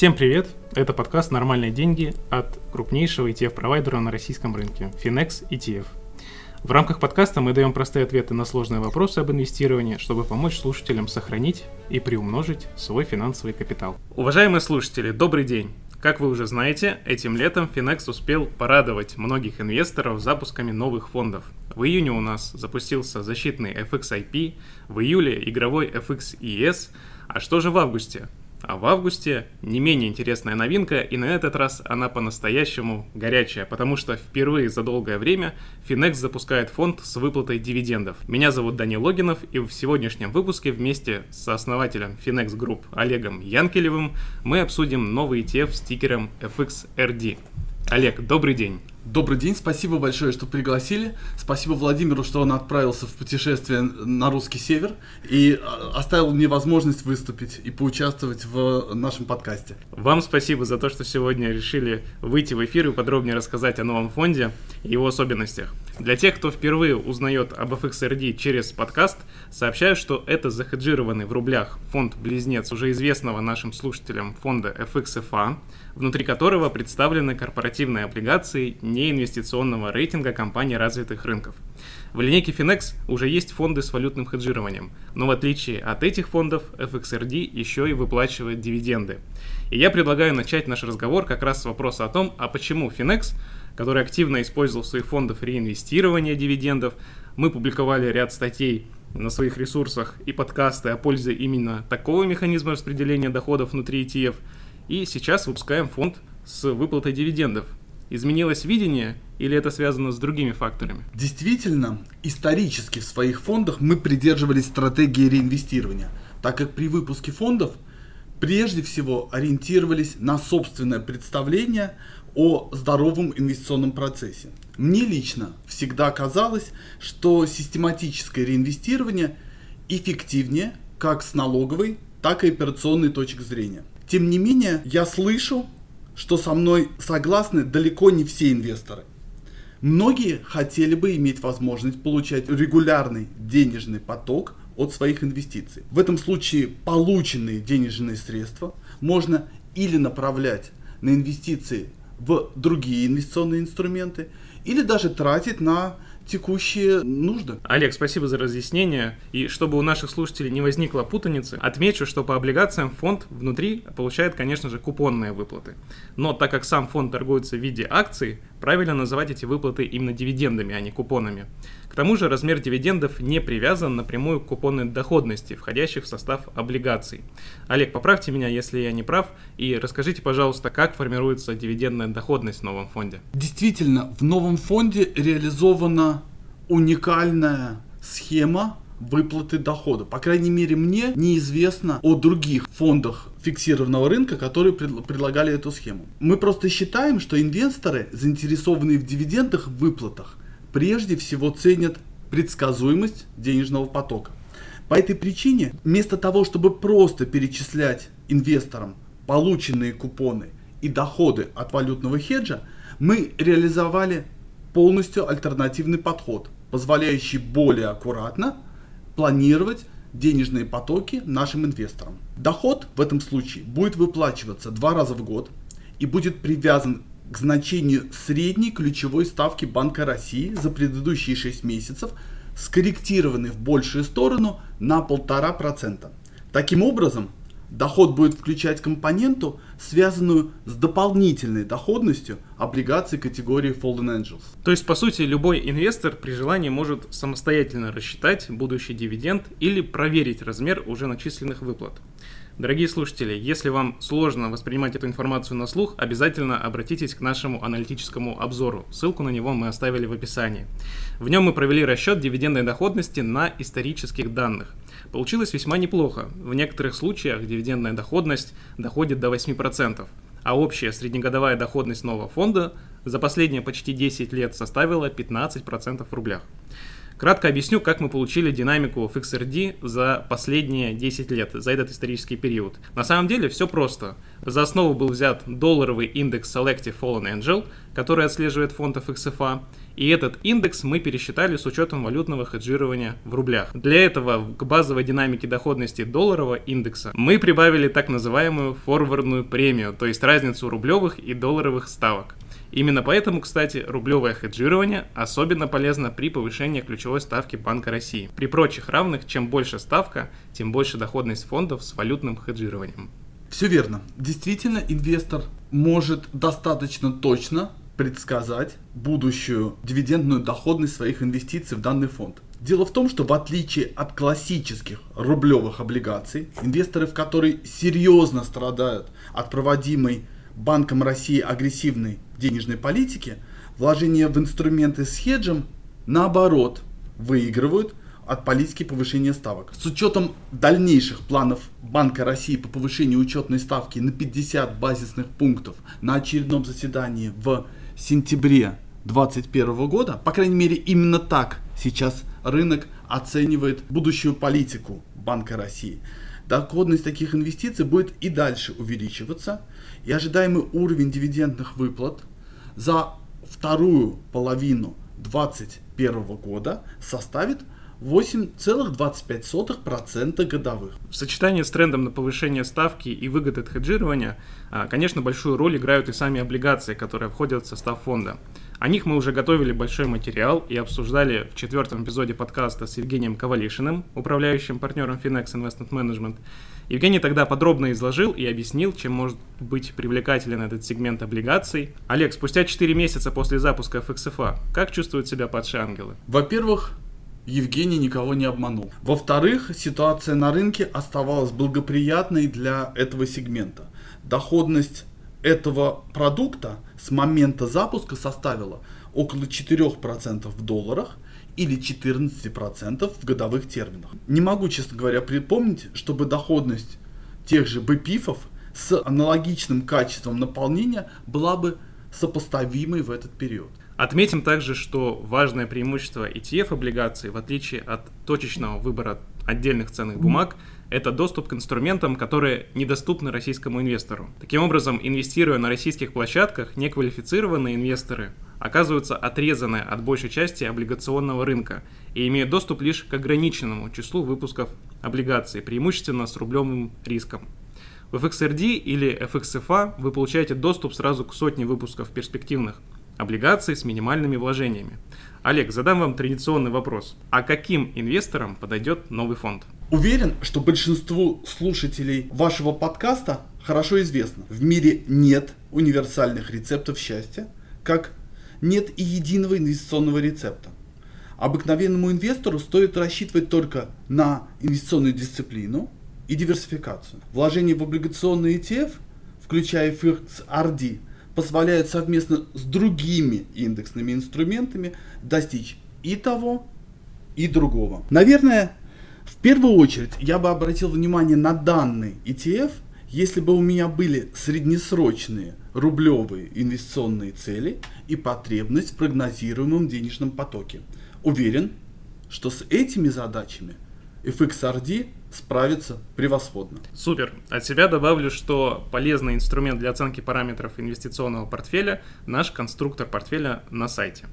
Всем привет! Это подкаст «Нормальные деньги» от крупнейшего ETF-провайдера на российском рынке – Finex ETF. В рамках подкаста мы даем простые ответы на сложные вопросы об инвестировании, чтобы помочь слушателям сохранить и приумножить свой финансовый капитал. Уважаемые слушатели, добрый день! Как вы уже знаете, этим летом Finex успел порадовать многих инвесторов запусками новых фондов. В июне у нас запустился защитный FXIP, в июле игровой FXES, а что же в августе? А в августе не менее интересная новинка, и на этот раз она по-настоящему горячая, потому что впервые за долгое время Finex запускает фонд с выплатой дивидендов. Меня зовут Данил Логинов, и в сегодняшнем выпуске вместе с основателем Finex Group Олегом Янкелевым мы обсудим новый ETF с тикером FXRD. Олег, добрый день. Добрый день, спасибо большое, что пригласили. Спасибо Владимиру, что он отправился в путешествие на русский север и а, оставил мне возможность выступить и поучаствовать в нашем подкасте. Вам спасибо за то, что сегодня решили выйти в эфир и подробнее рассказать о новом фонде и его особенностях. Для тех, кто впервые узнает об FXRD через подкаст, сообщаю, что это захеджированный в рублях фонд-близнец уже известного нашим слушателям фонда FXFA, внутри которого представлены корпоративные облигации неинвестиционного рейтинга компаний развитых рынков. В линейке Finex уже есть фонды с валютным хеджированием, но в отличие от этих фондов, FXRD еще и выплачивает дивиденды. И я предлагаю начать наш разговор как раз с вопроса о том, а почему Finex, который активно использовал в своих фондах реинвестирование дивидендов, мы публиковали ряд статей на своих ресурсах и подкасты о пользе именно такого механизма распределения доходов внутри ETF, и сейчас выпускаем фонд с выплатой дивидендов – Изменилось видение или это связано с другими факторами? Действительно, исторически в своих фондах мы придерживались стратегии реинвестирования, так как при выпуске фондов прежде всего ориентировались на собственное представление о здоровом инвестиционном процессе. Мне лично всегда казалось, что систематическое реинвестирование эффективнее как с налоговой, так и операционной точки зрения. Тем не менее, я слышу что со мной согласны далеко не все инвесторы. Многие хотели бы иметь возможность получать регулярный денежный поток от своих инвестиций. В этом случае полученные денежные средства можно или направлять на инвестиции в другие инвестиционные инструменты, или даже тратить на текущие нужды. Олег, спасибо за разъяснение. И чтобы у наших слушателей не возникло путаницы, отмечу, что по облигациям фонд внутри получает, конечно же, купонные выплаты. Но так как сам фонд торгуется в виде акций, правильно называть эти выплаты именно дивидендами, а не купонами. К тому же размер дивидендов не привязан напрямую к купонной доходности, входящих в состав облигаций. Олег, поправьте меня, если я не прав, и расскажите, пожалуйста, как формируется дивидендная доходность в новом фонде. Действительно, в новом фонде реализована уникальная схема выплаты дохода. По крайней мере, мне неизвестно о других фондах фиксированного рынка, которые пред, предлагали эту схему. Мы просто считаем, что инвесторы, заинтересованные в дивидендах, выплатах, прежде всего ценят предсказуемость денежного потока. По этой причине, вместо того, чтобы просто перечислять инвесторам полученные купоны и доходы от валютного хеджа, мы реализовали полностью альтернативный подход, позволяющий более аккуратно планировать денежные потоки нашим инвесторам. Доход в этом случае будет выплачиваться два раза в год и будет привязан к значению средней ключевой ставки Банка России за предыдущие 6 месяцев, скорректированной в большую сторону на 1,5%. Таким образом, доход будет включать компоненту, связанную с дополнительной доходностью облигаций категории Fallen Angels. То есть, по сути, любой инвестор при желании может самостоятельно рассчитать будущий дивиденд или проверить размер уже начисленных выплат. Дорогие слушатели, если вам сложно воспринимать эту информацию на слух, обязательно обратитесь к нашему аналитическому обзору. Ссылку на него мы оставили в описании. В нем мы провели расчет дивидендной доходности на исторических данных. Получилось весьма неплохо. В некоторых случаях дивидендная доходность доходит до 8%, а общая среднегодовая доходность нового фонда за последние почти 10 лет составила 15% в рублях. Кратко объясню, как мы получили динамику в XRD за последние 10 лет, за этот исторический период. На самом деле все просто. За основу был взят долларовый индекс Selective Fallen Angel, который отслеживает фонд FXFA, И этот индекс мы пересчитали с учетом валютного хеджирования в рублях. Для этого к базовой динамике доходности долларового индекса мы прибавили так называемую форвардную премию, то есть разницу рублевых и долларовых ставок. Именно поэтому, кстати, рублевое хеджирование особенно полезно при повышении ключевой ставки Банка России. При прочих равных, чем больше ставка, тем больше доходность фондов с валютным хеджированием. Все верно. Действительно, инвестор может достаточно точно предсказать будущую дивидендную доходность своих инвестиций в данный фонд. Дело в том, что в отличие от классических рублевых облигаций, инвесторы, в которые серьезно страдают от проводимой Банком России агрессивной денежной политики, вложения в инструменты с хеджем, наоборот, выигрывают от политики повышения ставок. С учетом дальнейших планов Банка России по повышению учетной ставки на 50 базисных пунктов на очередном заседании в сентябре 2021 года, по крайней мере именно так сейчас рынок оценивает будущую политику Банка России. Доходность таких инвестиций будет и дальше увеличиваться, и ожидаемый уровень дивидендных выплат за вторую половину 2021 года составит 8,25% годовых. В сочетании с трендом на повышение ставки и выгод от хеджирования, а, конечно, большую роль играют и сами облигации, которые входят в состав фонда. О них мы уже готовили большой материал и обсуждали в четвертом эпизоде подкаста с Евгением Ковалишиным, управляющим партнером Finex Investment Management. Евгений тогда подробно изложил и объяснил, чем может быть привлекателен этот сегмент облигаций. Олег, спустя 4 месяца после запуска FXFA, как чувствуют себя падшие ангелы? Во-первых, Евгений никого не обманул. Во-вторых, ситуация на рынке оставалась благоприятной для этого сегмента. Доходность этого продукта с момента запуска составила около 4% в долларах или 14% в годовых терминах. Не могу, честно говоря, припомнить, чтобы доходность тех же БПИФов с аналогичным качеством наполнения была бы сопоставимой в этот период. Отметим также, что важное преимущество ETF-облигаций, в отличие от точечного выбора отдельных ценных бумаг, это доступ к инструментам, которые недоступны российскому инвестору. Таким образом, инвестируя на российских площадках, неквалифицированные инвесторы оказываются отрезаны от большей части облигационного рынка и имеют доступ лишь к ограниченному числу выпусков облигаций, преимущественно с рублевым риском. В FXRD или FXFA вы получаете доступ сразу к сотне выпусков перспективных облигаций с минимальными вложениями. Олег, задам вам традиционный вопрос. А каким инвесторам подойдет новый фонд? Уверен, что большинству слушателей вашего подкаста хорошо известно. В мире нет универсальных рецептов счастья, как нет и единого инвестиционного рецепта. Обыкновенному инвестору стоит рассчитывать только на инвестиционную дисциплину и диверсификацию. Вложение в облигационные ETF, включая RD, позволяет совместно с другими индексными инструментами достичь и того, и другого. Наверное, в первую очередь я бы обратил внимание на данный ETF, если бы у меня были среднесрочные рублевые инвестиционные цели и потребность в прогнозируемом денежном потоке. Уверен, что с этими задачами FXRD справится превосходно. Супер. От себя добавлю, что полезный инструмент для оценки параметров инвестиционного портфеля – наш конструктор портфеля на сайте.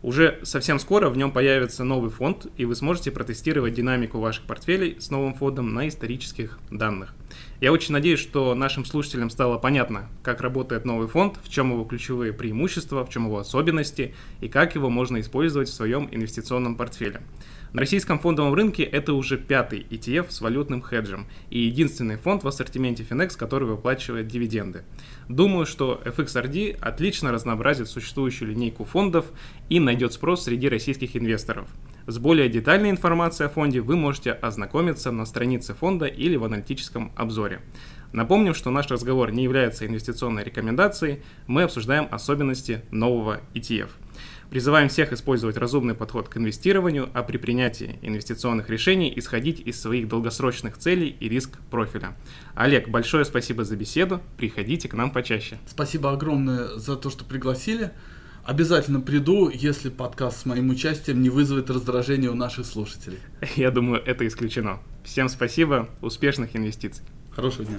Уже совсем скоро в нем появится новый фонд, и вы сможете протестировать динамику ваших портфелей с новым фондом на исторических данных. Я очень надеюсь, что нашим слушателям стало понятно, как работает новый фонд, в чем его ключевые преимущества, в чем его особенности и как его можно использовать в своем инвестиционном портфеле. На российском фондовом рынке это уже пятый ETF с валютным хеджем и единственный фонд в ассортименте Finex, который выплачивает дивиденды. Думаю, что FXRD отлично разнообразит существующую линейку фондов и найдет спрос среди российских инвесторов. С более детальной информацией о фонде вы можете ознакомиться на странице фонда или в аналитическом обзоре. Напомним, что наш разговор не является инвестиционной рекомендацией, мы обсуждаем особенности нового ETF – Призываем всех использовать разумный подход к инвестированию, а при принятии инвестиционных решений исходить из своих долгосрочных целей и риск профиля. Олег, большое спасибо за беседу. Приходите к нам почаще. Спасибо огромное за то, что пригласили. Обязательно приду, если подкаст с моим участием не вызовет раздражения у наших слушателей. Я думаю, это исключено. Всем спасибо, успешных инвестиций. Хорошего дня.